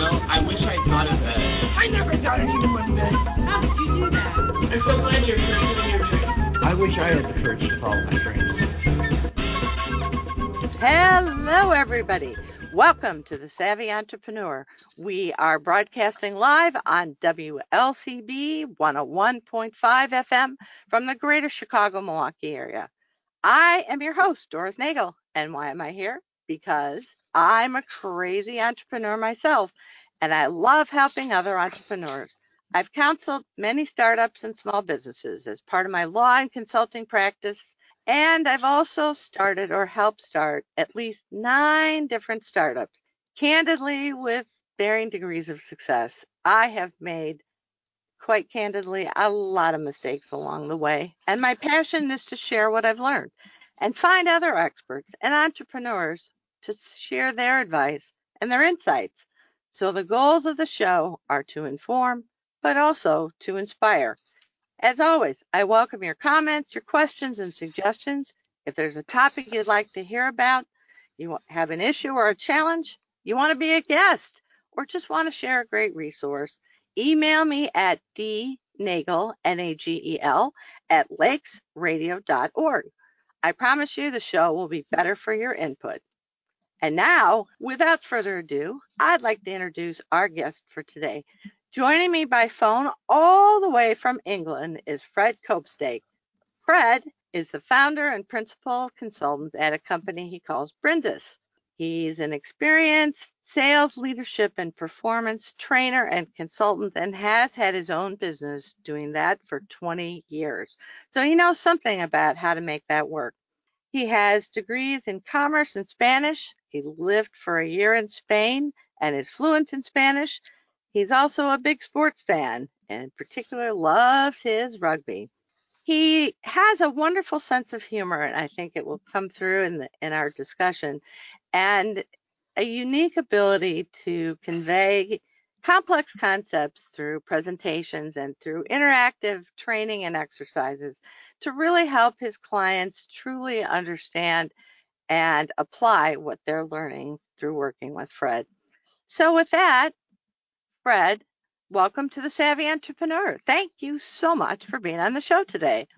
Know, I wish I thought of that. I never thought anyone would bed. How did you do that? I'm so glad you're pursuing your dream. I wish I had the courage to follow my dreams. Hello, everybody. Welcome to the Savvy Entrepreneur. We are broadcasting live on WLCB 101.5 FM from the greater Chicago Milwaukee area. I am your host, Doris Nagel. And why am I here? Because I'm a crazy entrepreneur myself and I love helping other entrepreneurs. I've counseled many startups and small businesses as part of my law and consulting practice and I've also started or helped start at least nine different startups. Candidly, with varying degrees of success, I have made, quite candidly, a lot of mistakes along the way. And my passion is to share what I've learned and find other experts and entrepreneurs to share their advice and their insights. So the goals of the show are to inform, but also to inspire. As always, I welcome your comments, your questions, and suggestions. If there's a topic you'd like to hear about, you have an issue or a challenge, you want to be a guest, or just want to share a great resource, email me at dnagel, N-A-G-E-L, at lakesradio.org. I promise you the show will be better for your input. And now, without further ado, I'd like to introduce our guest for today. Joining me by phone all the way from England is Fred Copestake. Fred is the founder and principal consultant at a company he calls Brindis. He's an experienced sales, leadership, and performance trainer and consultant and has had his own business doing that for 20 years. So he knows something about how to make that work. He has degrees in commerce and Spanish. He lived for a year in Spain and is fluent in Spanish. He's also a big sports fan and in particular loves his rugby. He has a wonderful sense of humor and I think it will come through in the, in our discussion and a unique ability to convey complex concepts through presentations and through interactive training and exercises to really help his clients truly understand and apply what they're learning through working with Fred. So with that, Fred, welcome to the Savvy Entrepreneur. Thank you so much for being on the show today.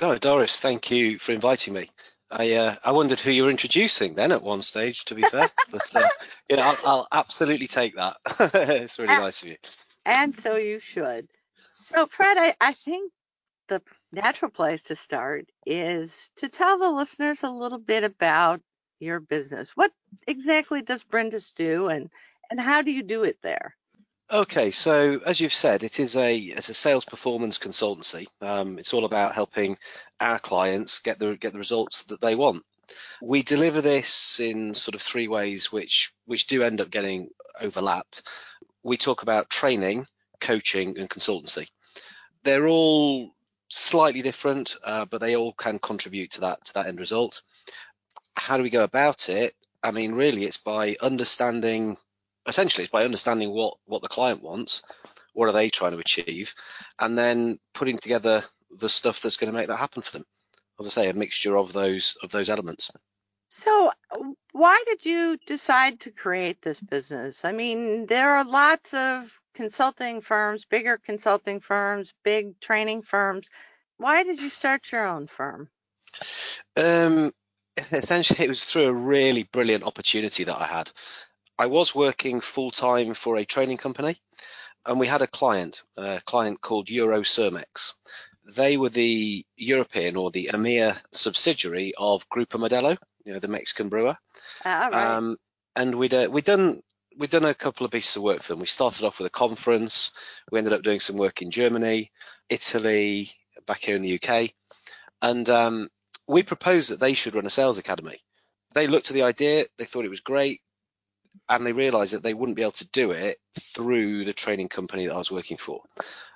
No, Doris, thank you for inviting me. I uh, I wondered who you were introducing then at one stage, to be fair, but uh, you know I'll, I'll, absolutely take that. it's really and, nice of you. And so you should. So Fred, I, I think the natural place to start is to tell the listeners a little bit about your business. What exactly does Brindis do, and and how do you do it there? Okay, so as you've said, it is a it's a sales performance consultancy. Um, it's all about helping our clients get the get the results that they want. We deliver this in sort of three ways, which which do end up getting overlapped. We talk about training, coaching, and consultancy. They're all slightly different, uh, but they all can contribute to that to that end result. How do we go about it? I mean, really, it's by understanding essentially it's by understanding what what the client wants what are they trying to achieve and then putting together the stuff that's going to make that happen for them as i say a mixture of those of those elements so why did you decide to create this business i mean there are lots of consulting firms bigger consulting firms big training firms why did you start your own firm um essentially it was through a really brilliant opportunity that i had I was working full time for a training company, and we had a client, a client called Eurocermex. They were the European or the EMEA subsidiary of Grupo Modelo, you know, the Mexican brewer. Ah, right. Um, and we'd uh, we'd done we'd done a couple of pieces of work for them. We started off with a conference. We ended up doing some work in Germany, Italy, back here in the UK, and um, we proposed that they should run a sales academy. They looked at the idea. They thought it was great and they realised that they wouldn't be able to do it through the training company that I was working for.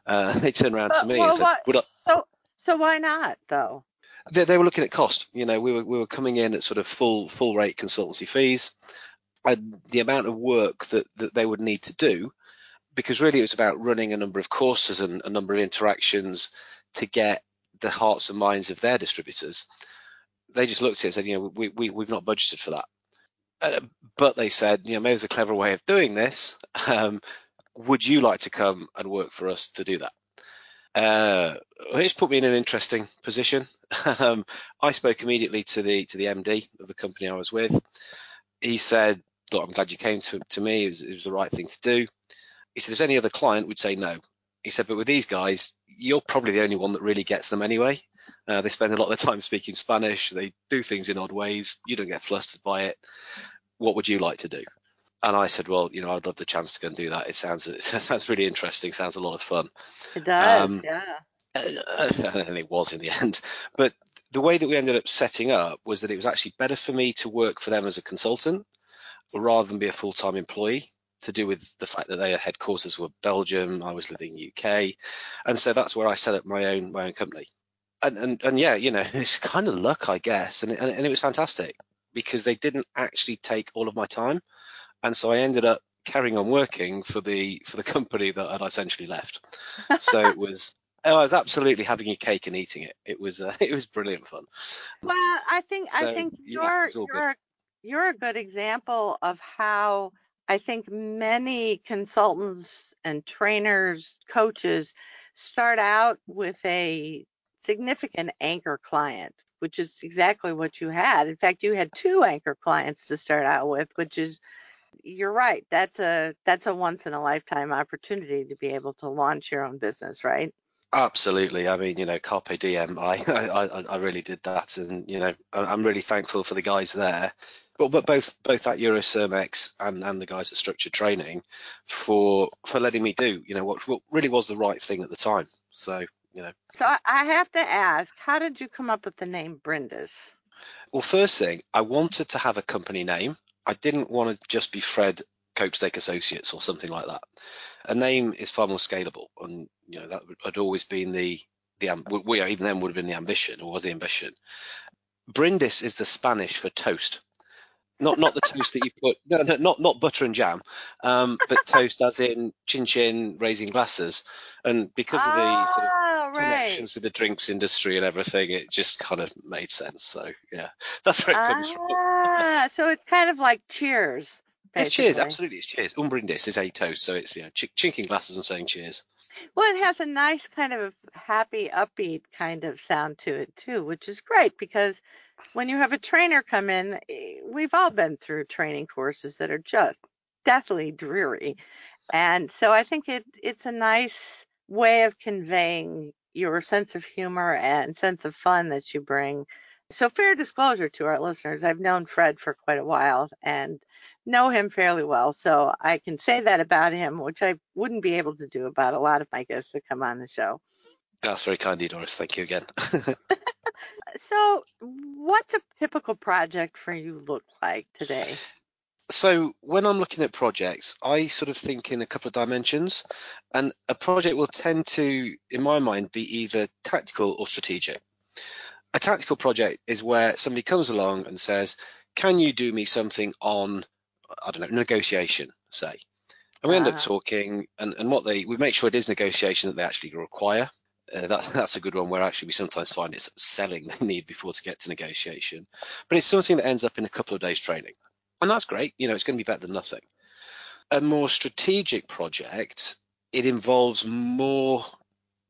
Uh, they turned around to me well, and said, what- "Would I, so so why not though? they, they were looking at cost. You know, we were we were coming in at sort of full full rate consultancy fees, and the amount of work that that they would need to do, because really it was about running a number of courses and a number of interactions to get the hearts and minds of their distributors. They just looked at it and said, you know, we we we've not budgeted for that. Uh, but they said, you know, maybe there's a clever way of doing this. Um, would you like to come and work for us to do that? Uh, it's put me in an interesting position. um, I spoke immediately to the to the MD of the company I was with. He said, "Look, I'm glad you came to, to me. It was, it was the right thing to do." He said, "If there's any other client, would say no." He said, "But with these guys, you're probably the only one that really gets them anyway. Uh, they spend a lot of their time speaking Spanish. They do things in odd ways. You don't get flustered by it. What would you like to do?" And I said, "Well, you know, I'd love the chance to go and do that. It sounds it sounds really interesting. Sounds a lot of fun." It does, Um, yeah. uh, and it was in the end. But the way that we ended up setting up was that it was actually better for me to work for them as a consultant rather than be a full-time employee to do with the fact that their headquarters were Belgium, I was living in UK, and so that's where I set up my own my own company. And and, and yeah, you know, it's kind of luck, I guess, and it, and, and it was fantastic because they didn't actually take all of my time, and so I ended up carrying on working for the for the company that I'd essentially left. So it was I was absolutely having a cake and eating it. It was uh, it was brilliant fun. Well, I think I So, think yeah, you're it was all good. You're a good example of how I think many consultants and trainers, coaches start out with a significant anchor client, which is exactly what you had. In fact, you had two anchor clients to start out with, which is you're right. That's a that's a once in a lifetime opportunity to be able to launch your own business, right? Absolutely. I mean, you know, carpe diem. I I, I- really did that, and you know, I'm really thankful for the guys there. But but both both at Eurocermex and and the guys at Structured Training for for letting me do you know what what really was the right thing at the time. So you know, So I- I have to ask, how did you come up with the name Brindis? well, first thing, I wanted to have a company name. I didn't want to just be Fred Copestake Associates or something like that. A name is far more scalable, and you know that had always been the the we even then would have been the ambition, or was the ambition. Brindis is the Spanish for toast, not not the toast that you put no, no not not butter and jam, um, but toast as in chin chin raising glasses, and because of the sort of oh, right. connections with the drinks industry and everything, it just kind of made sense. So yeah, that's where it comes from. Ah, so it's kind of like Cheers. It's cheers, absolutely, it's cheers. Umbrindis is a toast, so it's you know ch- chinking glasses and saying cheers. Well, it has a nice kind of happy, upbeat kind of sound to it too, which is great because when you have a trainer come in, eh, we've all been through training courses that are just deathly dreary, and so I think it it's a nice way of conveying your sense of humor and sense of fun that you bring. So, fair disclosure to our listeners, I've known Fred for quite a while and know him fairly well. So, I can say that about him, which I wouldn't be able to do about a lot of my guests that come on the show. That's very kind of you, Doris. Thank you again. So, what's a typical project for you look like today? so when I'm looking at projects, I sort of think in a couple of dimensions, and a project will tend to, in my mind, be either tactical or strategic. A tactical project is where somebody comes along and says, "Can you do me something on, I don't know, negotiation, say?" And we end up Ah. talking, and, and what they we make sure it is negotiation that they actually require. Uh, that, that's a good one where actually we sometimes find it's selling they need before to get to negotiation, but it's something that ends up in a couple of days training, and that's great. You know, it's going to be better than nothing. A more strategic project, it involves more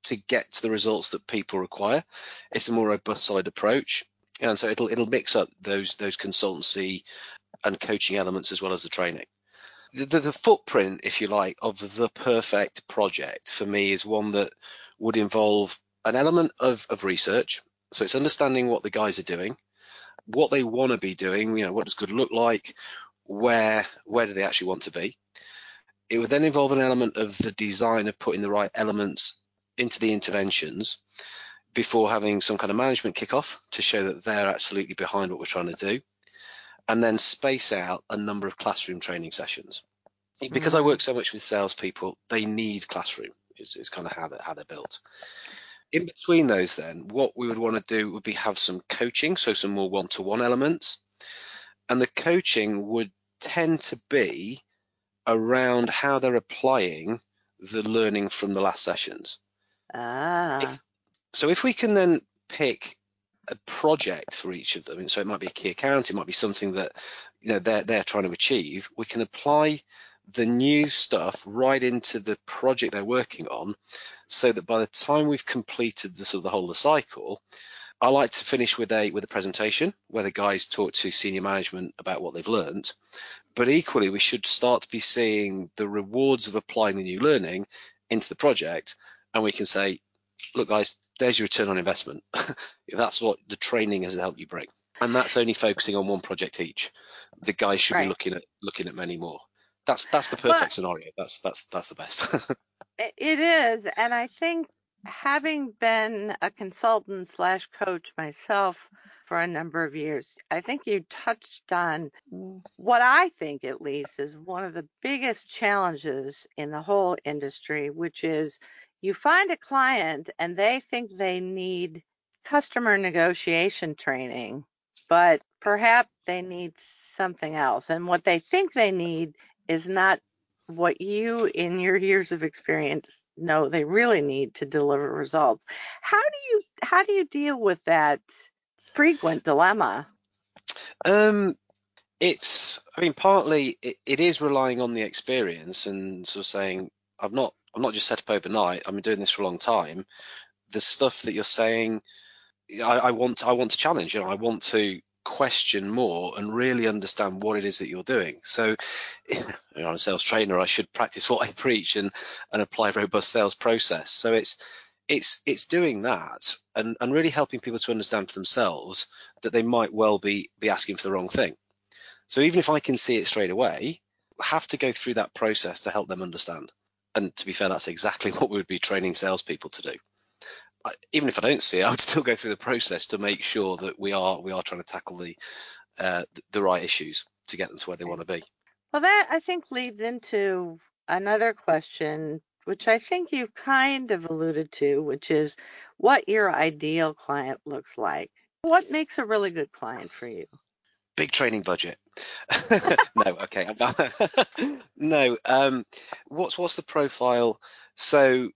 to get to the results that people require. It's a more robust, solid approach, and so it'll it'll mix up those those consultancy and coaching elements as well as the training. The, the, the footprint, if you like, of the perfect project for me is one that would involve an element of, of research. So it's understanding what the guys are doing, what they want to be doing, you know, what does good look like, where where do they actually want to be. It would then involve an element of the design of putting the right elements into the interventions before having some kind of management kickoff to show that they're absolutely behind what we're trying to do. And then space out a number of classroom training sessions. Because I work so much with salespeople, they need classroom. Is, is kind of how they're, how they're built. In between those, then, what we would want to do would be have some coaching, so some more one-to-one elements, and the coaching would tend to be around how they're applying the learning from the last sessions. Ah. If, so if we can then pick a project for each of them, and so it might be a key account, it might be something that you know they're they're trying to achieve, we can apply the new stuff right into the project they're working on so that by the time we've completed the sort of the whole of the cycle I like to finish with a with a presentation where the guys talk to senior management about what they've learned. But equally we should start to be seeing the rewards of applying the new learning into the project and we can say look guys there's your return on investment that's what the training has helped you bring and that's only focusing on one project each the guys should Right. be looking at looking at many more that's that's the perfect But- scenario. That's that's that's the best. It it is, and I think having been a consultant slash coach myself for a number of years, I think you touched on what I think, at least, is one of the biggest challenges in the whole industry, which is you find a client and they think they need customer negotiation training, but perhaps they need something else. And what they think they need is not what you in your years of experience know they really need to deliver results. How do you how do you deal with that frequent dilemma? um, it's. I mean, partly it, it is relying on the experience and sort of saying, I've not I'm not just set up overnight. I've been doing this for a long time. The stuff that you're saying, I, I want I want to challenge. You know, I want to question more and really understand what it is that you're doing. So, you know, I'm a sales trainer. I should practice what I preach and and apply a robust sales process. So it's it's it's doing that and and really helping people to understand for themselves that they might well be be asking for the wrong thing. So even if I can see it straight away, have to go through that process to help them understand. And to be fair, that's exactly what we would be training salespeople to do. I, even if I don't see it, I would still go through the process to make sure that we are we are trying to tackle the uh, the right issues to get them to where they want to be. Well, that I think leads into another question, which I think you've kind of alluded to, which is what your ideal client looks like. What makes a really good client for you? Big training budget. no, okay. No. Um, what's what's the profile? So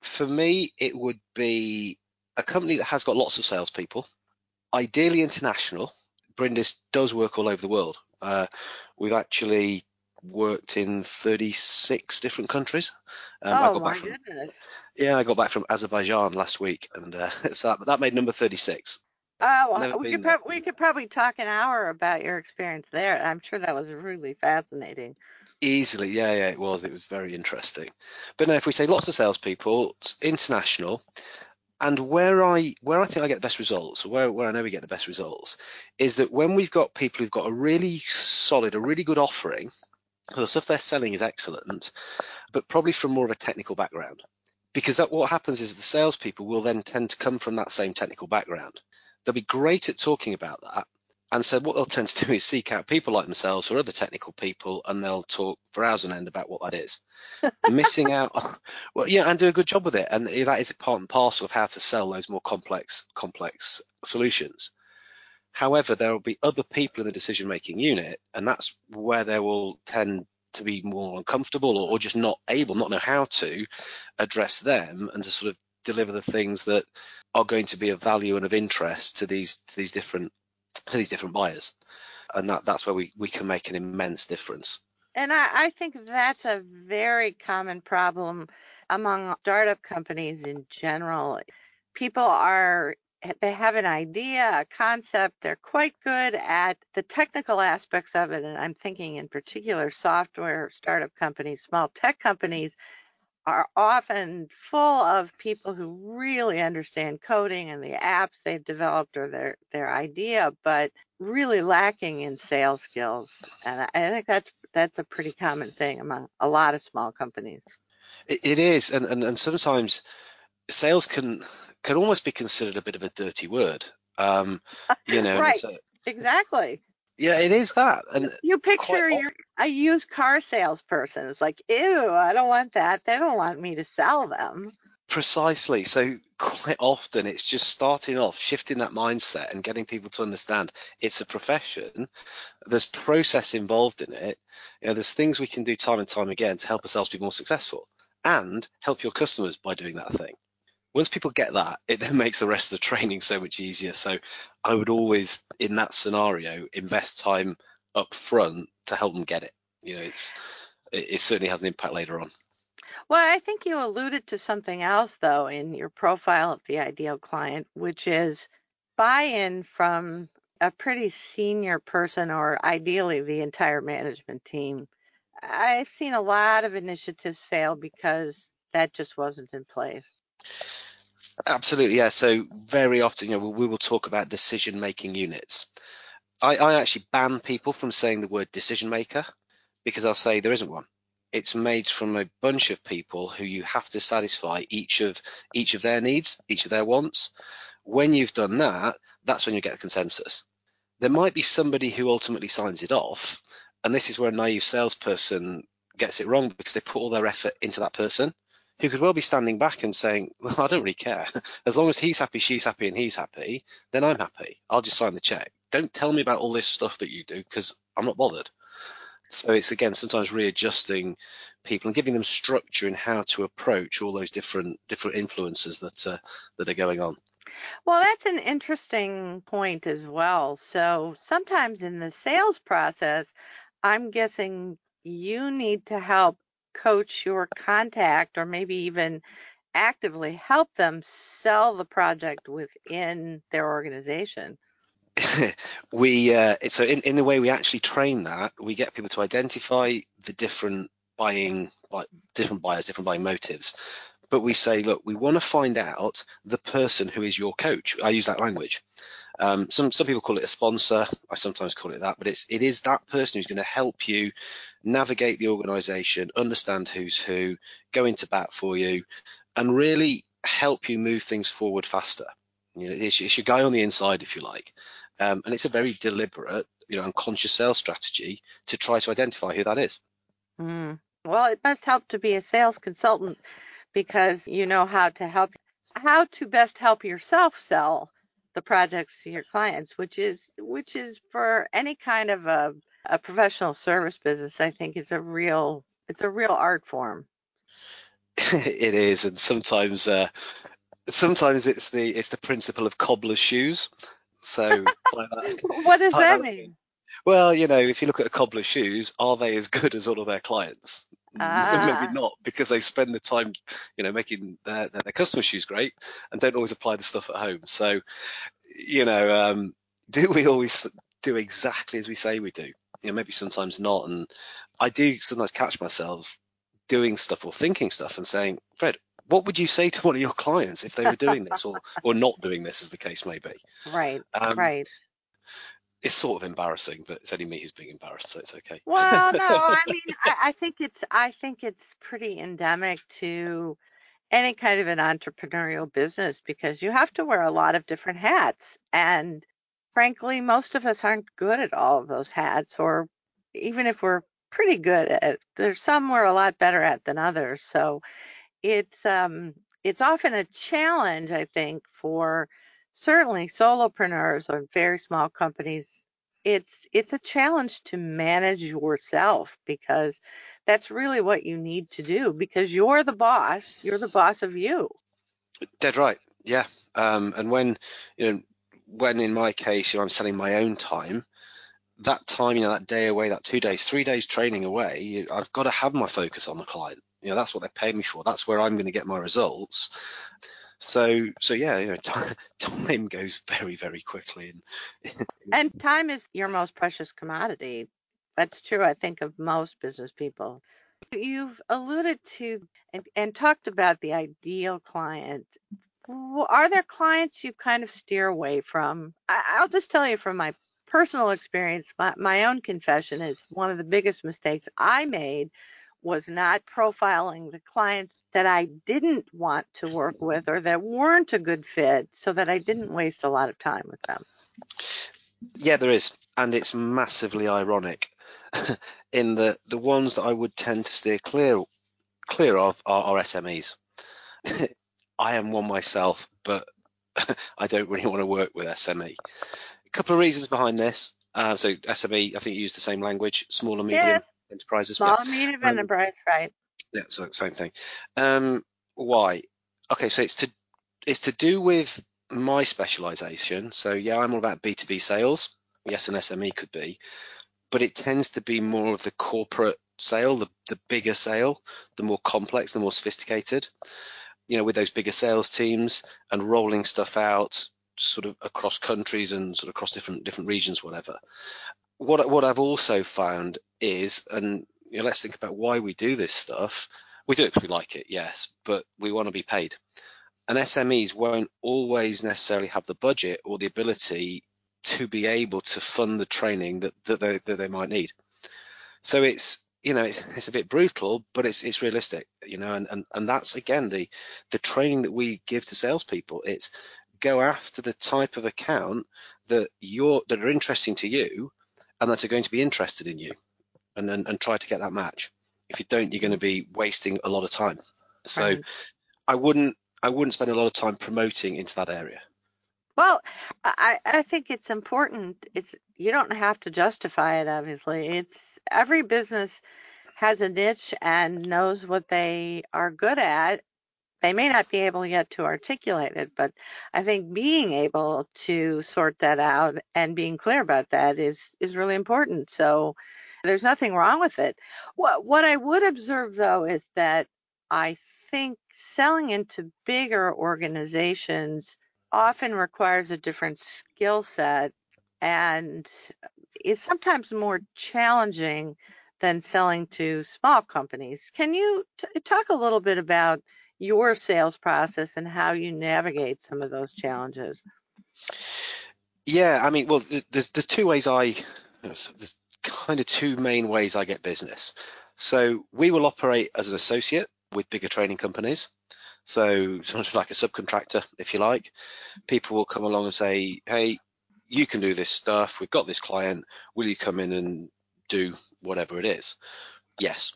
for me, it would be a company that has got lots of salespeople, ideally international. Brindis does work all over the world. Uh, we've actually worked in 36 different countries. Um, I oh got my back from goodness. yeah, I got back from Azerbaijan last week, and uh, so that, that made number 36. Oh, well, we been could there. prob- we could probably talk an hour about your experience there. I'm sure that was really fascinating. Easily, yeah, yeah, it was. It was very interesting. But now, if we say lots of salespeople, it's international, and where I where I think I get the best results, or where where I know we get the best results, is that when we've got people who've got a really solid, a really good offering, the stuff they're selling is excellent, but probably from more of a technical background, because that what happens is the salespeople will then tend to come from that same technical background. They'll be great at talking about that, and so what they'll tend to do is seek out people like themselves or other technical people, and they'll talk for hours on end about what that is. Missing out, well, yeah, and do a good job with it. And that is a part and parcel of how to sell those more complex, complex solutions. However, there will be other people in the decision-making unit, and that's where they will tend to be more uncomfortable or, or just not able, not know how to address them and to sort of deliver the things that are going to be of value and of interest to these to these different to these different buyers. And that, that's where we, we can make an immense difference. And I, I think that's a very common problem among startup companies in general. People are, they have an idea, a concept, they're quite good at the technical aspects of it. And I'm thinking in particular software startup companies, small tech companies are often full of people who really understand coding and the apps they've developed or their, their idea, but really lacking in sales skills. And I, I think that's that's a pretty common thing among a lot of small companies. It, it is, and, and, and sometimes sales can can almost be considered a bit of a dirty word. Um, you know, Right. a- Exactly. Yeah, it is that. And You picture your, a used car salesperson. It's like, ew, I don't want that. They don't want me to sell them. Precisely. So quite often it's just starting off, shifting that mindset and getting people to understand it's a profession. There's process involved in it. You know, there's things we can do time and time again to help ourselves be more successful and help your customers by doing that thing. Once people get that, it then makes the rest of the training so much easier. So I would always, in that scenario, invest time up front to help them get it. You know, it's it, it certainly has an impact later on. Well, I think you alluded to something else, though, in your profile of the ideal client, which is buy in from a pretty senior person or ideally the entire management team. I've seen a lot of initiatives fail because that just wasn't in place. Absolutely, yeah. So very often, you know, we will talk about decision making units. I, I actually ban people from saying the word decision maker because I'll say there isn't one. It's made from a bunch of people who you have to satisfy each of each of their needs, each of their wants. When you've done that, that's when you get the consensus. There might be somebody who ultimately signs it off, and this is where a naive salesperson gets it wrong because they put all their effort into that person who could well be standing back and saying, Well, I don't really care. As long as he's happy, she's happy, and he's happy, then I'm happy. I'll just sign the check. Don't tell me about all this stuff that you do because I'm not bothered. So it's again sometimes readjusting people and giving them structure in how to approach all those different different influences that uh, that are going on. Well, that's an interesting point as well. So sometimes in the sales process, I'm guessing you need to help coach your contact or maybe even actively help them sell the project within their organization. we uh, so in, in the way we actually train that, we get people to identify the different buying different buyers, different buying motives. But we say, look, we want to find out the person who is your coach. I use that language. Um, some some people call it a sponsor. I sometimes call it that, but it's it is that person who's going to help you navigate the organisation, understand who's who, go into bat for you, and really help you move things forward faster. You know, it's, it's your guy on the inside, if you like. Um, and it's a very deliberate, you know, unconscious sales strategy to try to identify who that is. Mm. Well, it must help to be a sales consultant because you know how to help how to best help yourself sell the projects to your clients, which is which is for any kind of a, a professional service business, I think is a real it's a real art form. it is, and sometimes uh, sometimes it's the it's the principle of cobbler's shoes. So what does that, that mean? Well, you know, if you look at a cobbler's shoes, are they as good as all of their clients? Ah. Maybe not, because they spend the time, you know, making their, their, their customer shoes great and don't always apply the stuff at home. So, you know, um, do we always do exactly as we say we do? You know, maybe sometimes not. And I do sometimes catch myself doing stuff or thinking stuff and saying, Fred, what would you say to one of your clients if they were doing this or or not doing this as the case may be right um, right it's sort of embarrassing but it's only me who's being embarrassed so it's okay. Well no i mean I, I think it's i think it's pretty endemic to any kind of an entrepreneurial business because you have to wear a lot of different hats. And frankly most of us aren't good at all of those hats or even if we're pretty good at there's some we're a lot better at than others. So it's um it's often a challenge, I think, for certainly solopreneurs or very small companies. It's it's a challenge to manage yourself because that's really what you need to do because you're the boss. You're the boss of you. Dead right. Yeah. Um, and when you know when in my case, you know, I'm selling my own time, that time, you know, that day away, that two days, three days training away, I've got to have my focus on the client. You know, that's what they pay me for. That's where I'm going to get my results. So, so yeah, you know, time, time goes very, very quickly. And, and time is your most precious commodity. That's true, I think, of most business people. You've alluded to and, and talked about the ideal client. Are there clients you kind of steer away from? I, will just tell you from my personal experience, my, my own confession is one of the biggest mistakes I made was not profiling the clients that I didn't want to work with or that weren't a good fit so that I didn't waste a lot of time with them. Yeah, there is, and it's massively ironic in that the ones that I would tend to steer clear clear of are, are SMEs. I am one myself, but I don't really want to work with SME. A couple of reasons behind this. Uh, so SME, I think you use the same language, small and medium Yes. Enterprises. Small and medium Um, enterprise, right? Yeah, so same thing. Um, why? Okay, so it's to it's to do with my specialization. So yeah, I'm all about B2B sales. Yes, an SME could be, but it tends to be more of the corporate sale, the, the bigger sale, the more complex, the more sophisticated. You know, with those bigger sales teams and rolling stuff out sort of across countries and sort of across different different regions, whatever. What what I've also found is, and you know, let's think about why we do this stuff. We do it because we like it, yes, but we want to be paid. And SMEs won't always necessarily have the budget or the ability to be able to fund the training that, that, they, that they might need. So it's you know it's, it's a bit brutal, but it's it's realistic, you know, and, and and that's again the the training that we give to salespeople. It's go after the type of account that you're that are interesting to you and that are going to be interested in you and and, and try to get that match. If you don't, you're going to be wasting a lot of time. So Right. I wouldn't I wouldn't spend a lot of time promoting into that area. Well, I, I think it's important. It's you don't have to justify it. Obviously, it's every business has a niche and knows what they are good at. They may not be able yet to articulate it, but I think being able to sort that out and being clear about that is is really important. So there's nothing wrong with it. What what I would observe though is that I think selling into bigger organizations often requires a different skill set and is sometimes more challenging than selling to small companies. Can you t- talk a little bit about your sales process and how you navigate some of those challenges? Yeah, I mean, well, there's there's two ways I there's kind of two main ways I get business. So we will operate as an associate with bigger training companies. So sort of like a subcontractor, if you like. People will come along and say, "Hey, you can do this stuff. We've got this client. Will you come in and do whatever it is?" Yes,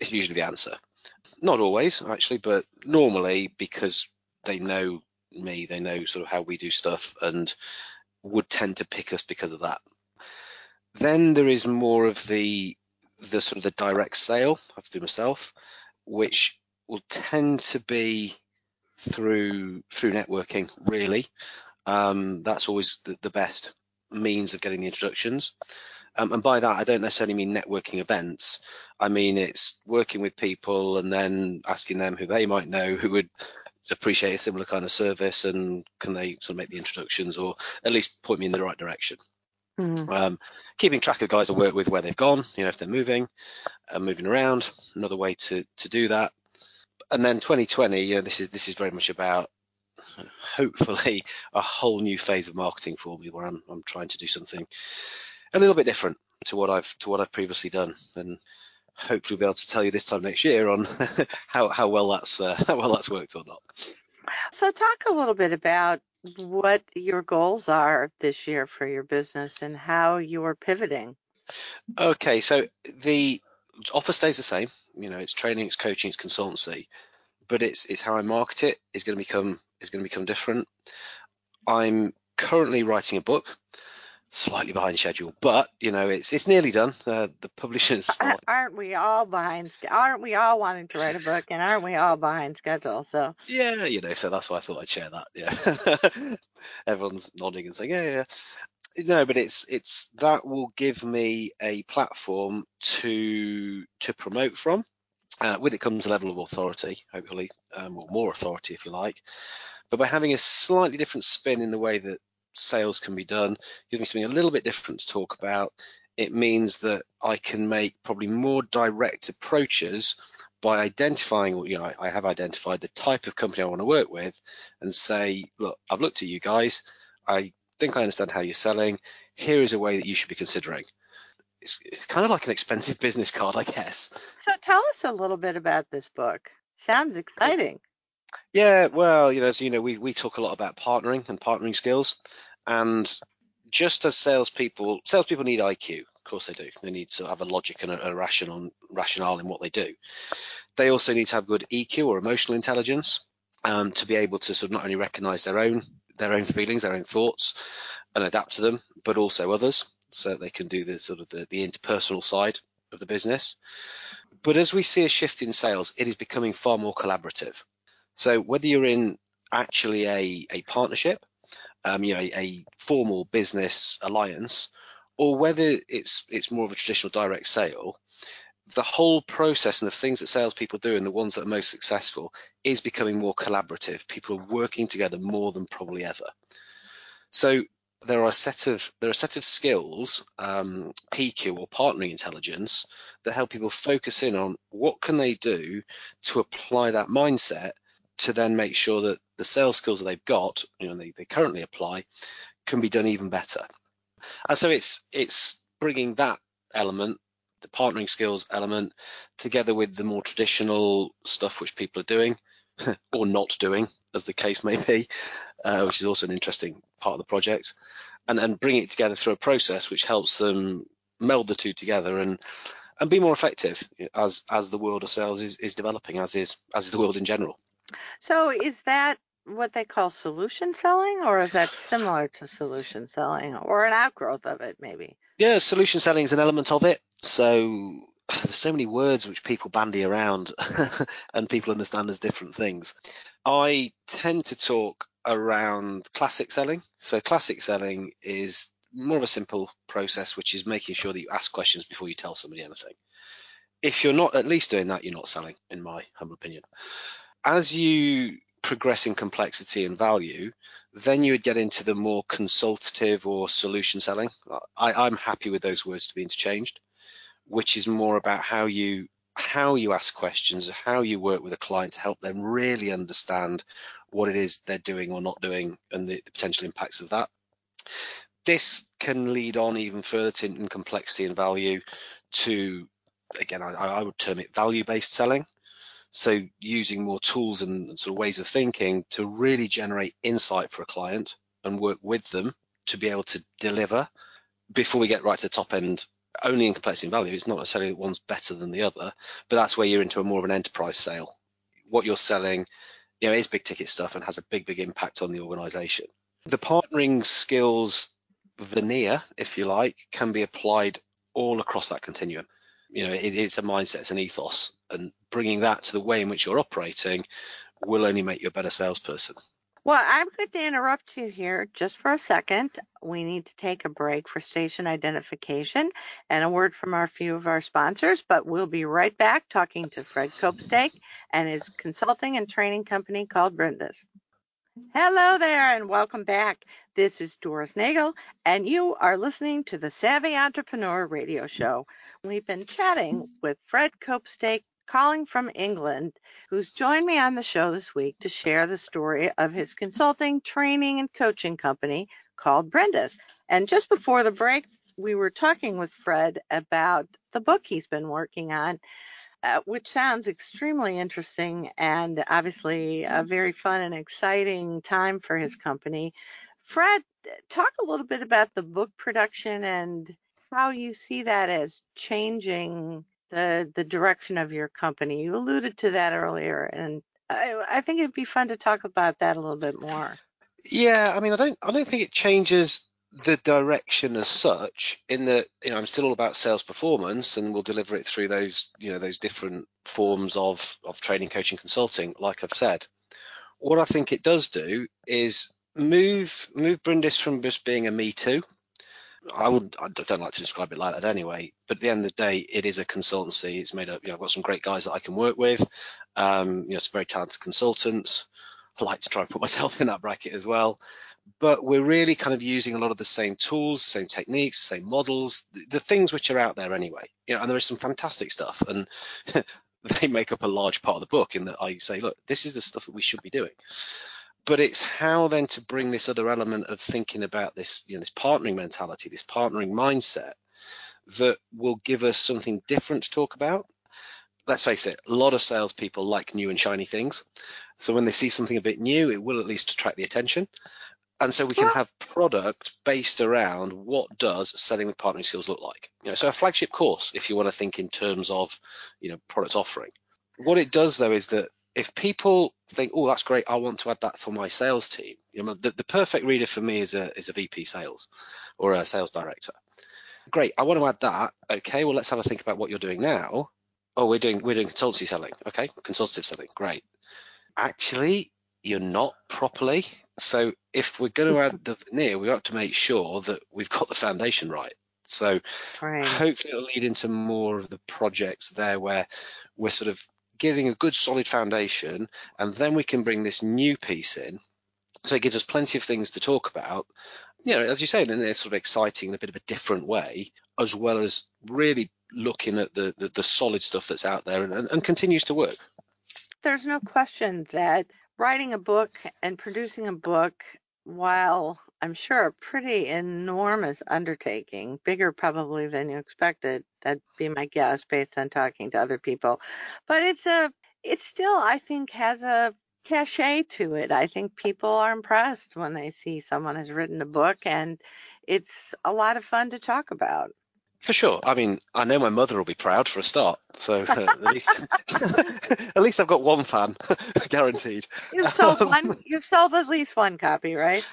it's usually the answer. Not always, actually, but normally because they know me, they know sort of how we do stuff, and would tend to pick us because of that. Then there is more of the the sort of the direct sale I have to do myself, which will tend to be through through networking. Really, um, that's always the, the best means of getting the introductions. Um, and by that, I don't necessarily mean networking events. I mean it's working with people and then asking them who they might know who would appreciate a similar kind of service and can they sort of make the introductions or at least point me in the right direction. Um, keeping track of guys I work with where they've gone, you know, if they're moving, uh, moving around, another way to to do that. And then 2020, you know, this is this is very much about hopefully a whole new phase of marketing for me where I'm I'm trying to do something a little bit different to what I've to what I've previously done and hopefully be able to tell you this time next year on how how well that's uh, how well that's worked or not. So, talk a little bit about what your goals are this year for your business and how you're pivoting. Okay, so the offer stays the same. You know, it's training, it's coaching, it's consultancy, but it's it's how I market it is going to become is going to become different. I'm currently writing a book, slightly behind schedule, but you know, it's it's nearly done. Uh, the publishers start. Aren't we all behind? Aren't we all wanting to write a book? And aren't we all behind schedule? So, Yeah, you know, so that's why I thought I'd share that. Yeah, everyone's nodding and saying, yeah, yeah. No, but it's it's that will give me a platform to to promote from. Uh, with it comes a level of authority, hopefully, um, or more authority if you like. But by having a slightly different spin in the way that sales can be done, gives me something a little bit different to talk about. It means that I can make probably more direct approaches by identifying, you know, I, I have identified the type of company I want to work with and say, look, I've looked at you guys. I think I understand how you're selling. Here is a way that you should be considering. It's, it's kind of like an expensive business card, I guess. so tell us a little bit about this book. Sounds exciting. Yeah, well, you know, as you know, we we talk a lot about partnering and partnering skills, and just as salespeople, salespeople need IQ. Of course they do. They need to have a logic and a, a rational rationale in what they do. They also need to have good EQ or emotional intelligence um, to be able to sort of not only recognise their own their own feelings, their own thoughts, and adapt to them, but also others, so they can do the sort of the, the interpersonal side of the business. But as we see a shift in sales, it is becoming far more collaborative. So whether you're in actually a, a partnership, um, you know, a, a formal business alliance, or whether it's it's more of a traditional direct sale, the whole process and the things that salespeople do and the ones that are most successful is becoming more collaborative. People are working together more than probably ever. So there are a set of there are a set of skills, um, PQ or partnering intelligence, that help people focus in on what can they do to apply that mindset to then make sure that the sales skills that they've got, you know, they, they currently apply, can be done even better. And so it's it's bringing that element, the partnering skills element, together with the more traditional stuff which people are doing or not doing, as the case may be, uh, which is also an interesting part of the project, and and bring it together through a process which helps them meld the two together and and be more effective as as the world of sales is, is developing, as is as is the world in general. So is that what they call solution selling, or is that similar to solution selling, or an outgrowth of it, maybe? Yeah, solution selling is an element of it. So there's so many words which people bandy around and people understand as different things. I tend to talk around classic selling. So classic selling is more of a simple process, which is making sure that you ask questions before you tell somebody anything. If you're not at least doing that, you're not selling, in my humble opinion. As you progress in complexity and value, then you would get into the more consultative or solution selling. I, I'm happy with those words to be interchanged, which is more about how you how you ask questions, how you work with a client to help them really understand what it is they're doing or not doing and the, the potential impacts of that. This can lead on even further to in complexity and value to, again, I, I would term it value-based selling. So using more tools and sort of ways of thinking to really generate insight for a client and work with them to be able to deliver before we get right to the top end only in complexity and value. It's not necessarily that one's better than the other, but that's where you're into a more of an enterprise sale. What you're selling, you know, is big ticket stuff and has a big, big impact on the organization. The partnering skills veneer, if you like, can be applied all across that continuum. You know, it, it's a mindset, it's an ethos, and bringing that to the way in which you're operating will only make you a better salesperson. Well, I'm going to interrupt you here just for a second. We need to take a break for station identification and a word from our few of our sponsors, but we'll be right back talking to Fred Copestake and his consulting and training company called Brindis. Hello there and welcome back. This is Doris Nagel and you are listening to the Savvy Entrepreneur Radio Show. We've been chatting with Fred Copestake calling from England, who's joined me on the show this week to share the story of his consulting, training, and coaching company called Brindis. And just before the break, we were talking with Fred about the book he's been working on, uh, which sounds extremely interesting and obviously a very fun and exciting time for his company. Fred, talk a little bit about the book production and how you see that as changing the the direction of your company. You alluded to that earlier, and I, I think it'd be fun to talk about that a little bit more. Yeah, I mean, I don't I don't think it changes the direction as such in that you know I'm still all about sales performance and we'll deliver it through those you know those different forms of of training coaching consulting like I've said what I think it does do is move move Brindis from just being a me too I would I don't like to describe it like that anyway. But at the end of the day, it is a consultancy. It's made up. You know, I've got some great guys that I can work with. Um, you know, some very talented consultants. I like to try and put myself in that bracket as well. But we're really kind of using a lot of the same tools, same techniques, same models, the, the things which are out there anyway. You know, and there is some fantastic stuff, and they make up a large part of the book. In that I say, look, this is the stuff that we should be doing but it's how then to bring this other element of thinking about this, you know, this partnering mentality, this partnering mindset that will give us something different to talk about. Let's face it, a lot of salespeople like new and shiny things. So when they see something a bit new, it will at least attract the attention. And so we can have product based around what does selling with partnering skills look like. You know, so a flagship course, if you want to think in terms of, you know, product offering. What it does though is that if people think, oh, that's great, I want to add that for my sales team. You know, the, the perfect reader for me is a is a VP sales or a sales director. Great, I want to add that. Okay, well let's have a think about what you're doing now. Oh, we're doing we're doing consultancy selling. Okay, consultative selling. Great. Actually, you're not properly. So if we're going to add the veneer, we have got to make sure that we've got the foundation right. So Right. hopefully it'll lead into more of the projects there where we're sort of giving a good solid foundation and then we can bring this new piece in so it gives us plenty of things to talk about you know as you say in a sort of exciting and a bit of a different way as well as really looking at the the, the solid stuff that's out there and, and, and continues to work There's no question that writing a book and producing a book, while I'm sure a pretty enormous undertaking, bigger probably than you expected, that'd be my guess based on talking to other people. But it's a, it still, I think, has a cachet to it. I think people are impressed when they see someone has written a book and it's a lot of fun to talk about. For sure. I mean, I know my mother will be proud for a start. So uh, at least, at least I've got one fan, guaranteed. You've sold one, you've sold at least one copy, right?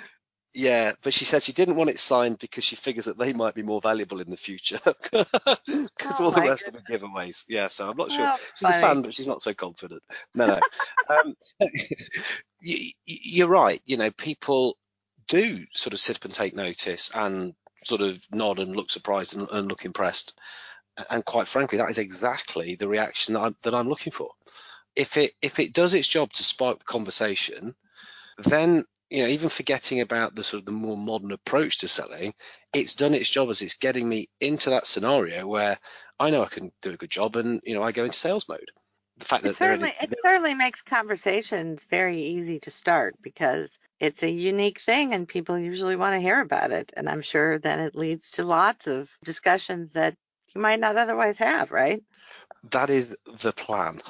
Yeah, but she said she didn't want it signed because she figures that they might be more valuable in the future because Oh all the rest of them are giveaways. Yeah, so I'm not sure. Well, She's a fan, but she's not so confident. No, no. um, you, you're right. You know, people do sort of sit up and take notice and sort of nod and look surprised and, and look impressed. And quite frankly, that is exactly the reaction that I'm, that I'm looking for. If it if it does its job to spark the conversation, then you know, even forgetting about the sort of the more modern approach to selling, it's done its job as it's getting me into that scenario where I know I can do a good job and you know I go into sales mode. The fact It that they're certainly it certainly makes conversations very easy to start because it's a unique thing and people usually want to hear about it. And I'm sure then it leads to lots of discussions that you might not otherwise have, right? that is the plan.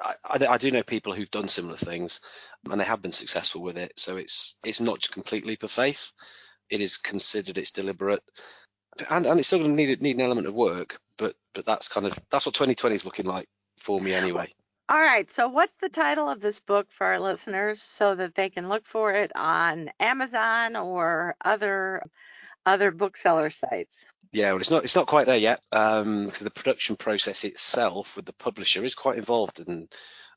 I, I, I do know people who've done similar things and they have been successful with it. So it's it's not just complete leap of faith. It is considered, it's deliberate, and and it's still going to need need an element of work. But but that's kind of that's what 2020 is looking like for me anyway. All right. So what's the title of this book for our listeners so that they can look for it on Amazon or other other bookseller sites? Yeah, well, it's not it's not quite there yet um, because the production process itself with the publisher is quite involved, and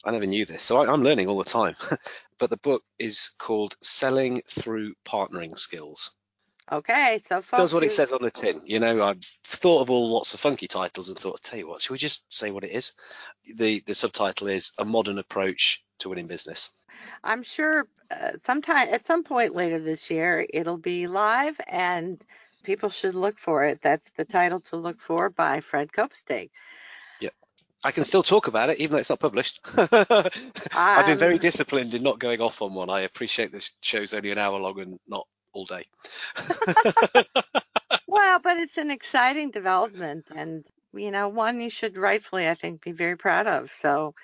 I never knew this, so I, I'm learning all the time. but the book is called "Selling Through Partnering Skills." Okay. So folks, Does what you- it says on the tin. You know, I thought of all lots of funky titles and thought, I'll tell you what, should we just say what it is? The the subtitle is "A Modern Approach to Winning Business." I'm sure uh, sometime at some point later this year it'll be live and people should look for it. That's the title to look for by Fred Copestake. I can still talk about it even though it's not published. I've been very Um, disciplined in not going off on one. I appreciate this show's only an hour long and not all day. Well, but it's an exciting development and you know, one you should rightfully I think be very proud of. So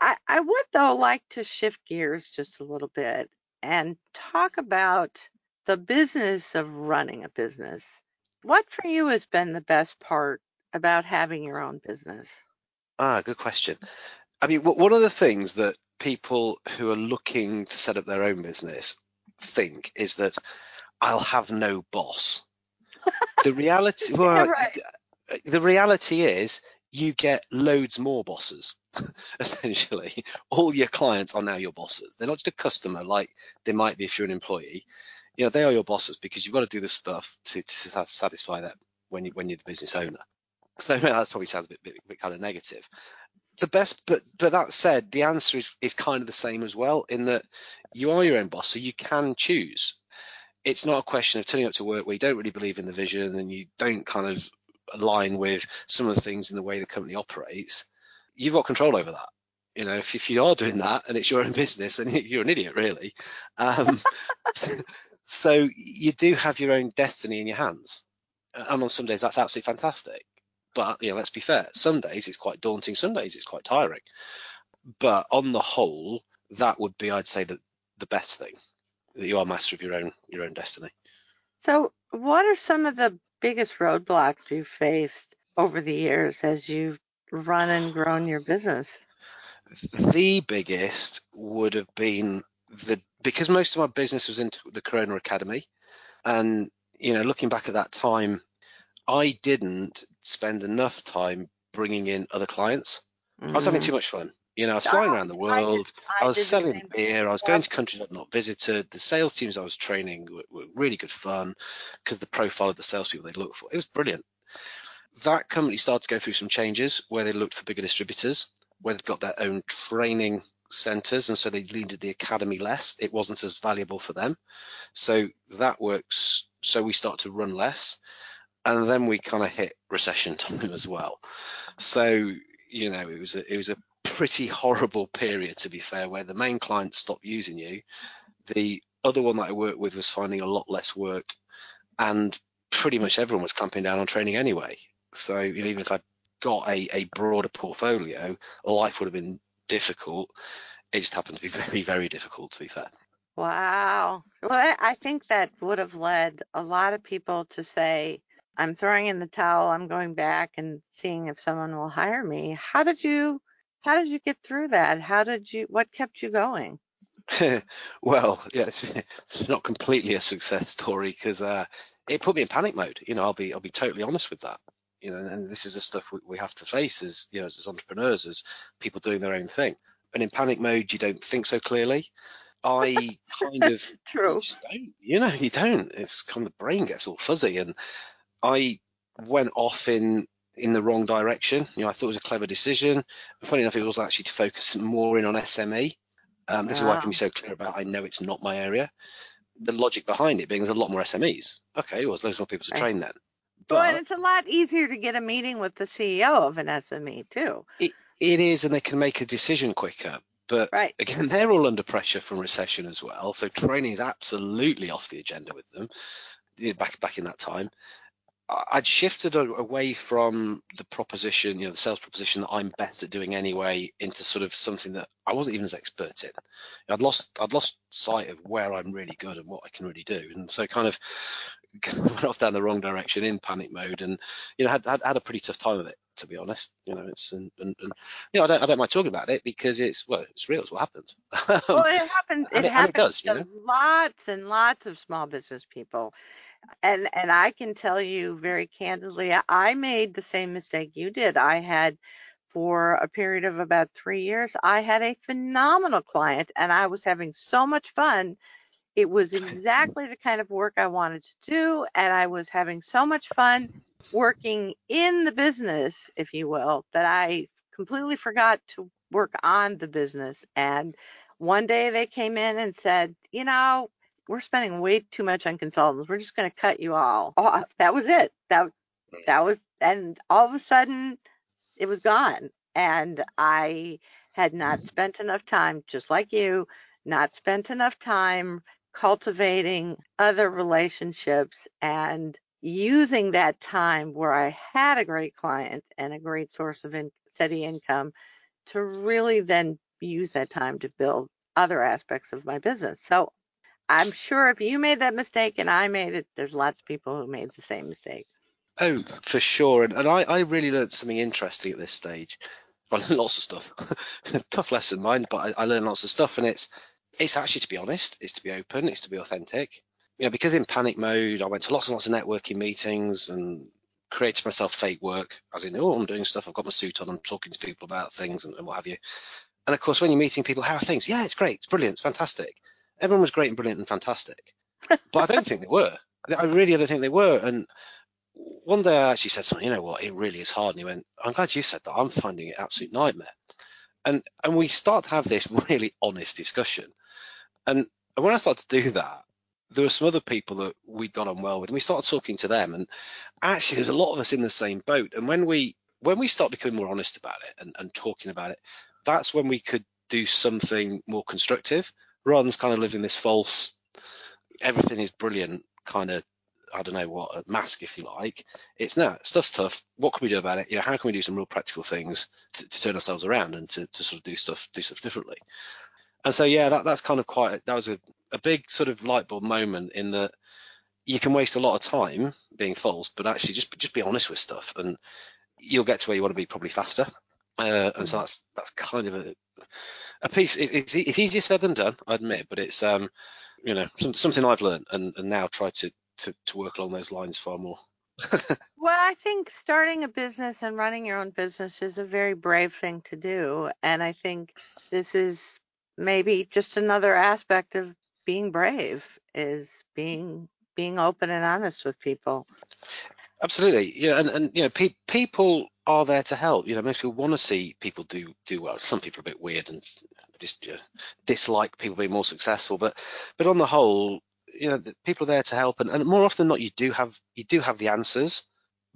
I, I would though like to shift gears just a little bit and talk about the business of running a business. What for you has been the best part about having your own business? Ah, good question. I mean, one of the things that people who are looking to set up their own business think is that I'll have no boss. The reality, well, right. the reality is you get loads more bosses. Essentially, all your clients are now your bosses. They're not just a customer like they might be if you're an employee. You know, they are your bosses because you've got to do the stuff to, to satisfy that when you when you're the business owner. So that probably sounds a bit, bit, bit kind of negative. The best, but but that said, the answer is is kind of the same as well in that you are your own boss, so you can choose. It's not a question of turning up to work where you don't really believe in the vision and you don't kind of align with some of the things in the way the company operates. You've got control over that. You know, if, if you are doing that and it's your own business, then you're an idiot, really. Um, so you do have your own destiny in your hands. And on some days, that's absolutely fantastic. But, you know, let's be fair. Some days it's quite daunting. Some days it's quite tiring. But on the whole, that would be, I'd say, the, the best thing. that you are master of your own your own destiny. So, what are some of the biggest roadblocks you've faced over the years as you've run and grown your business? The biggest would have been the because most of my business was into the Corona Academy, and you know, looking back at that time, I didn't spend enough time bringing in other clients. I was having Mm. too much fun. You know, I was flying around the Oh, I did- world. I I, was selling beer. I was going to countries I'd not visited. The sales teams I was training were, were really good fun because the profile of the salespeople they look for. It was brilliant. That company started to go through some changes where they looked for bigger distributors, where they've got their own training centers, and so they leaned at the academy less. It wasn't as valuable for them. So that works. So we start to run less, and then we kind of hit recession time as well. So you know, it was a, it was a pretty horrible period to be fair, where the main client stopped using you. The other one that I worked with was finding a lot less work, and pretty much everyone was clamping down on training anyway. So you know, even if I got a, a broader portfolio, life would have been difficult. It just happened to be very, very difficult to be fair. Wow. Well, I I think that would have led a lot of people to say, I'm throwing in the towel, I'm going back and seeing if someone will hire me. How did you how did you get through that? How did you what kept you going? well, yeah, it's, it's not completely a success story because uh, it put me in panic mode. You know, I'll be I'll be totally honest with that. You know, and this is the stuff we, we have to face as you know as, entrepreneurs, as people doing their own thing. And in panic mode, you don't think so clearly. I kind of True. you just don't. You know, you don't. It's kind of the brain gets all fuzzy, and I went off in in the wrong direction. You know, I thought it was a clever decision. Funny enough, it was actually to focus more in on SME. Um, this is why I can be so clear about. I know it's not my area. The logic behind it being there's a lot more SMEs. Okay, well, there's loads more people to Right. train then. Well, But it's a lot easier to get a meeting with the CEO of an SME too. it is, and they can make a decision quicker. But Right. again, they're all under pressure from recession as well. So training is absolutely off the agenda with them. Back back in that time, I'd shifted away from the proposition, you know, the sales proposition that I'm best at doing anyway, into sort of something that I wasn't even as expert in. I'd lost I'd lost sight of where I'm really good and what I can really do, and so kind of went off down the wrong direction in panic mode, and you know had had, had a pretty tough time of it to be honest. You know, it's and, and, and you know I don't I don't mind talking about it because it's well it's real. It's what happened. Well, it happens. It it- and it happens does, you know. lots and lots of small business people, and and I can tell you very candidly, I- made the same mistake you did. I had for a period of about three years, I had a phenomenal client, and I was having so much fun. It was exactly the kind of work I wanted to do, and I was having so much fun working in the business, if you will, that I completely forgot to work on the business. And one day they came in and said, you know, we're spending way too much on consultants. We're just going to cut you all off. That was it. That mm. that was, and all of a sudden, it was gone. And I had not spent enough time, just like you, not spent enough time cultivating other relationships and using that time where I had a great client and a great source of in, steady income to really then use that time to build other aspects of my business. So I'm sure if you made that mistake and I made it, there's lots of people who made the same mistake. Oh, for sure. And, and I, I really learned something interesting at this stage. I learned lots of stuff. Tough lesson, mind, but I, I learned lots of stuff. And it's it's actually to be honest, it's to be open, it's to be authentic. You know, because in panic mode, I went to lots and lots of networking meetings and created myself fake work, as in, oh, I'm doing stuff, I've got my suit on, I'm talking to people about things and, and what have you. And of course, when you're meeting people, how are things? Yeah, it's great, it's brilliant, it's fantastic. Everyone was great and brilliant and fantastic. But I don't think they were. I really don't think they were. And one day I actually said something, you know what, it really is hard. And he went, I'm glad you said that. I'm finding it absolute nightmare. And and we start to have this really honest discussion. And, and when I started to do that, there were some other people that we got on well with, and we started talking to them. And actually, there's a lot of us in the same boat. And when we when we start becoming more honest about it and, and talking about it, that's when we could do something more constructive rather than kind of living this false everything is brilliant kind of I don't know what a mask if you like. It's no stuff's tough. What can we do about it? You know, how can we do some real practical things to, to turn ourselves around and to, to sort of do stuff do stuff differently? And so yeah, that that's kind of quite that was a, a big sort of light bulb moment in that you can waste a lot of time being false, but actually just just be honest with stuff, and you'll get to where you want to be probably faster. Uh, and so that's that's kind of a a piece. It, it's it's easier said than done, I admit, but it's um you know some, something I've learned and, and now try to, to to work along those lines far more. Well, I think starting a business and running your own business is a very brave thing to do. And I think this is maybe just another aspect of being brave is being being open and honest with people. Absolutely, yeah, and and you know, pe- people are there to help. You know, most people want to see people do do well. Some people are a bit weird and just dislike people being more successful, but but on the whole, you know, people are there to help, and, and more often than not, you do have you do have the answers.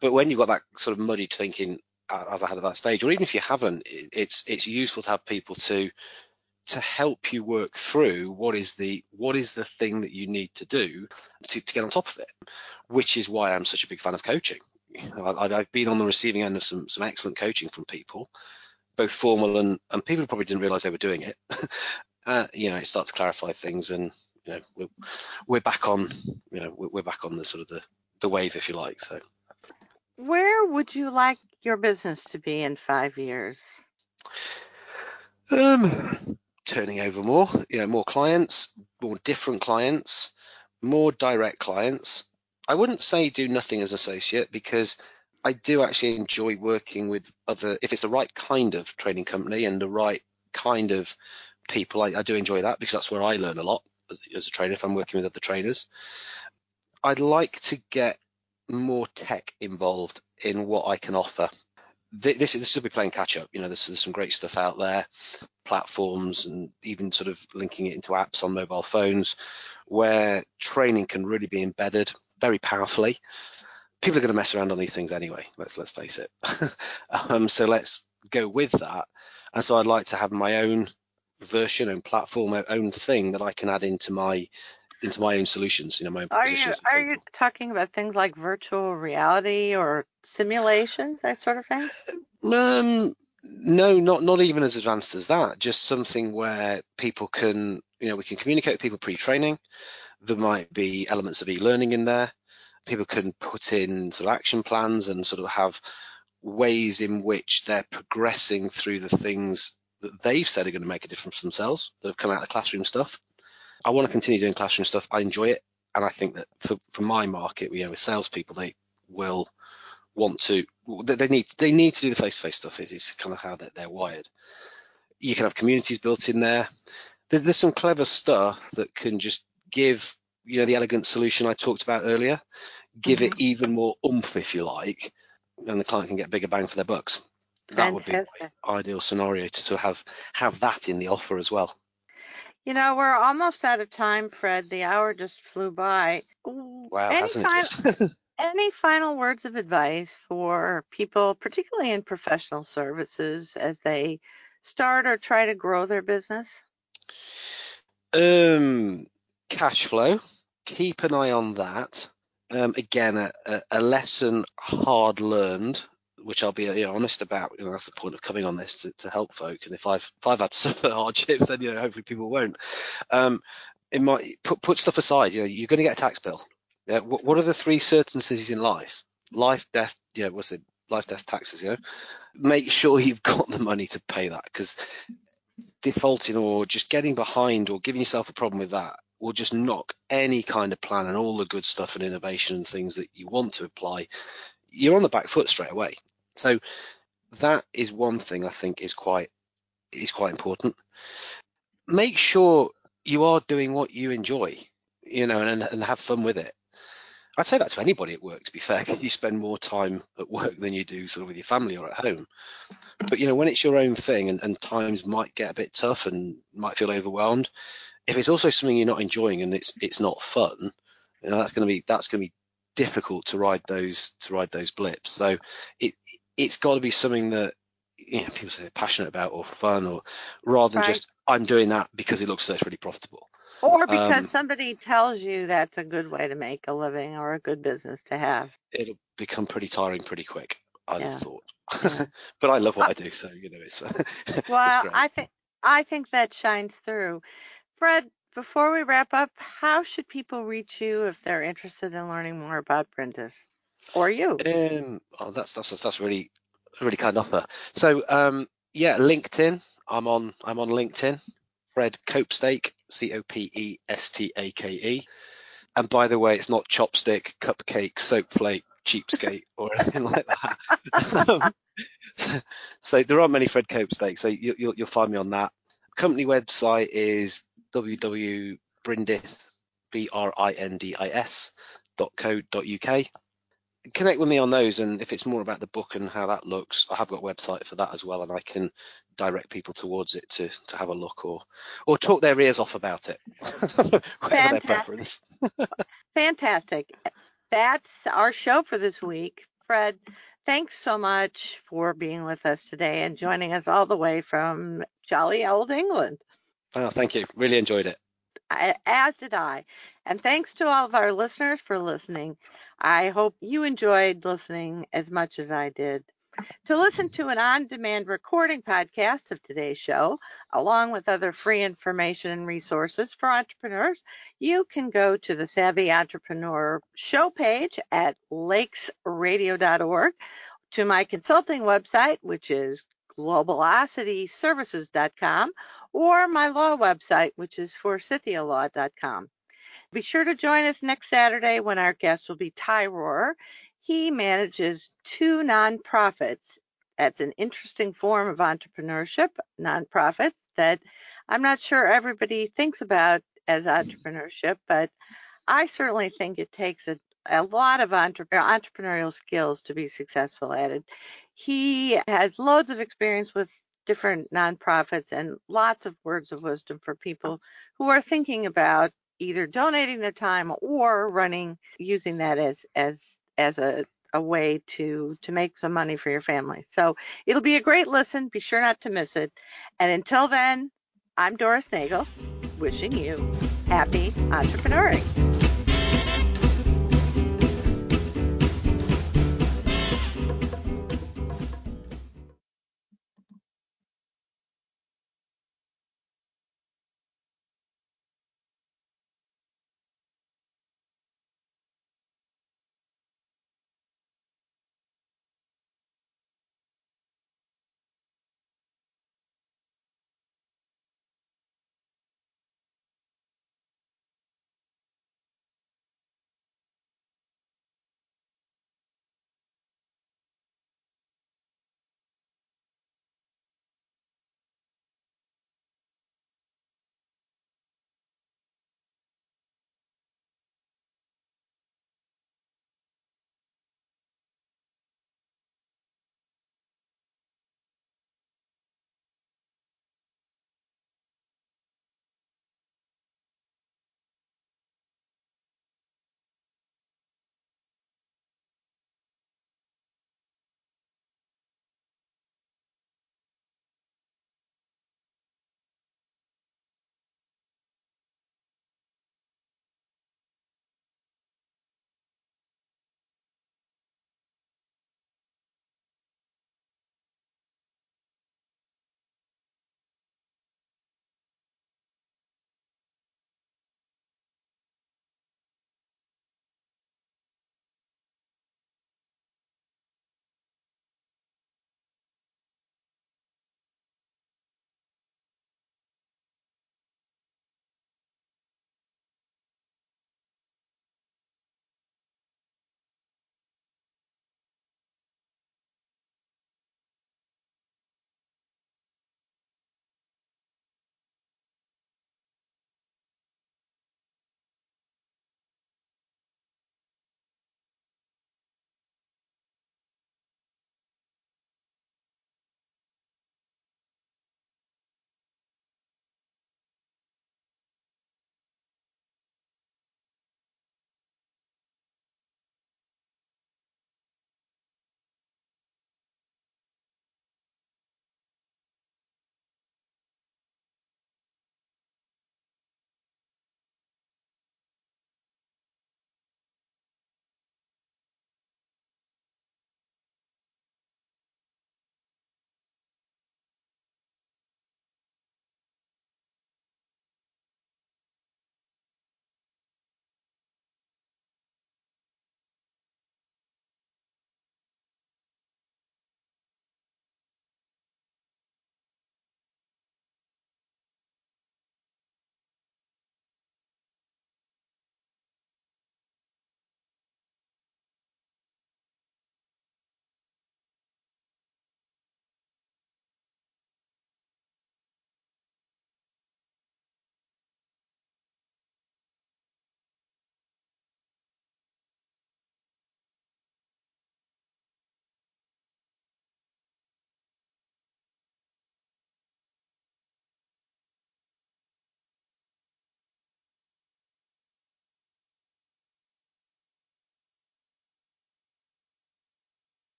But when you've got that sort of muddied thinking, as I had at that stage, or even if you haven't, it's it's useful to have people to to help you work through what is the what is the thing that you need to do to, to get on top of it which is why i'm such a big fan of coaching. I, have been on the receiving end of some some excellent coaching from people both formal and and people probably didn't realize they were doing it. Uh, you know it starts to clarify things and you know we're, we're back on you know we're, we're back on the sort of the the wave if you like so. Where would you like your business to be in five years? Um turning over more, you know, more clients, more different clients, more direct clients. I wouldn't say do nothing as associate because I do actually enjoy working with other, if it's the right kind of training company and the right kind of people, I, I do enjoy that because that's where I learn a lot as, as a trainer if I'm working with other trainers. I'd like to get more tech involved in what I can offer this this will be playing catch up. You know, there's, there's, some great stuff out there, platforms, and even sort of linking it into apps on mobile phones, where training can really be embedded very powerfully. People are going to mess around on these things anyway. Let's let's face it. um, so let's go with that. And so I'd like to have my own version, own platform, own thing that I can add into my into my own solutions, you know, my own Are you are you talking about things like virtual reality or simulations, that sort of thing? Um, no, not not even as advanced as that. Just something where people can, you know, we can communicate with people pre-training. There might be elements of e-learning in there. People can put in sort of action plans and sort of have ways in which they're progressing through the things that they've said are going to make a difference for themselves that have come out of the classroom stuff. I want to continue doing classroom stuff. I enjoy it, and I think that for, for my market, you know, with salespeople, they will want to. They need they need to do the face to face stuff. Is kind of how they're, they're wired. You can have communities built in there. There's some clever stuff that can just give you know the elegant solution I talked about earlier. Give mm-hmm. it even more oomph, if you like, and the client can get bigger bang for their bucks. That would be ideal scenario to sort of have have that in the offer as well. You know, we're almost out of time, Fred. The hour just flew by. Wow, hasn't it any final words of advice for people, particularly in professional services, as they start or try to grow their business? Um, cash flow. Keep an eye on that. Um, again, a, a, lesson hard learned which I'll be you know, honest about. You know, that's the point of coming on this to, to help folk. And if I've if I've had some hardships, then you know hopefully people won't. Um, it might put put stuff aside. You know, you're going to get a tax bill. Uh, yeah, what, what are the three certainties in life? Life, death. Yeah, what's it? Life, death, taxes. You know, make sure you've got the money to pay that because defaulting or just getting behind or giving yourself a problem with that will just knock any kind of plan and all the good stuff and innovation and things that you want to apply you're on the back foot straight away so that is one thing I think is quite is quite important. Make sure you are doing what you enjoy, you know, and, and have fun with it. I'd say that to anybody at work, to be fair, because you spend more time at work than you do sort of with your family or at home. But you know, when it's your own thing and, and times might get a bit tough and might feel overwhelmed, if it's also something you're not enjoying and it's it's not fun, you know, that's gonna be that's gonna be difficult to ride those to ride those blips. So it it's got to be something that you know, people say they're passionate about or fun, or rather than right. just I'm doing that because it looks so it's really profitable. Or because um, somebody tells you that's a good way to make a living or a good business to have. It'll become pretty tiring pretty quick. I'd yeah. thought. Yeah. but I love what I do, so you know it's. well, it's I think I think that shines through. Fred, before we wrap up, how should people reach you if they're interested in learning more about Brindis or you? Um, oh, that's that's that's really really kind offer. So um, yeah, LinkedIn. I'm on I'm on LinkedIn. Fred Copestake, C O P E S T A K E. And by the way, it's not chopstick, cupcake, soap plate, cheapskate, or anything like that. um, so there aren't many Fred Copestakes, so you, will you'll find me on that. Company website is www.brindis, B-R-I-N-D-I-S, .co.uk. Connect with me on those, and if it's more about the book and how that looks, I have got a website for that as well, and I can direct people towards it to to have a look or or talk their ears off about it, whatever their preference. Fantastic. That's our show for this week. Fred, thanks so much for being with us today and joining us all the way from jolly old England. Oh, thank you. Really enjoyed it. As did I. And thanks to all of our listeners for listening. I hope you enjoyed listening as much as I did. To listen to an on demand recording podcast of today's show, along with other free information and resources for entrepreneurs, you can go to the Savvy Entrepreneur show page at lakesradio.org, to my consulting website, which is globalocityservices.com, or my law website, which is forsythialaw.com. Be sure to join us next Saturday when our guest will be Ty Rohrer. He manages two nonprofits. That's an interesting form of entrepreneurship, nonprofits that I'm not sure everybody thinks about as entrepreneurship, but I certainly think it takes a, a lot of entre- entrepreneurial skills to be successful at it. He has loads of experience with different nonprofits and lots of words of wisdom for people who are thinking about either donating their time or running using that as as as a a way to to make some money for your family. So it'll be a great listen. Be sure not to miss it. And until then, I'm Doris Nagel, wishing you happy entrepreneuring.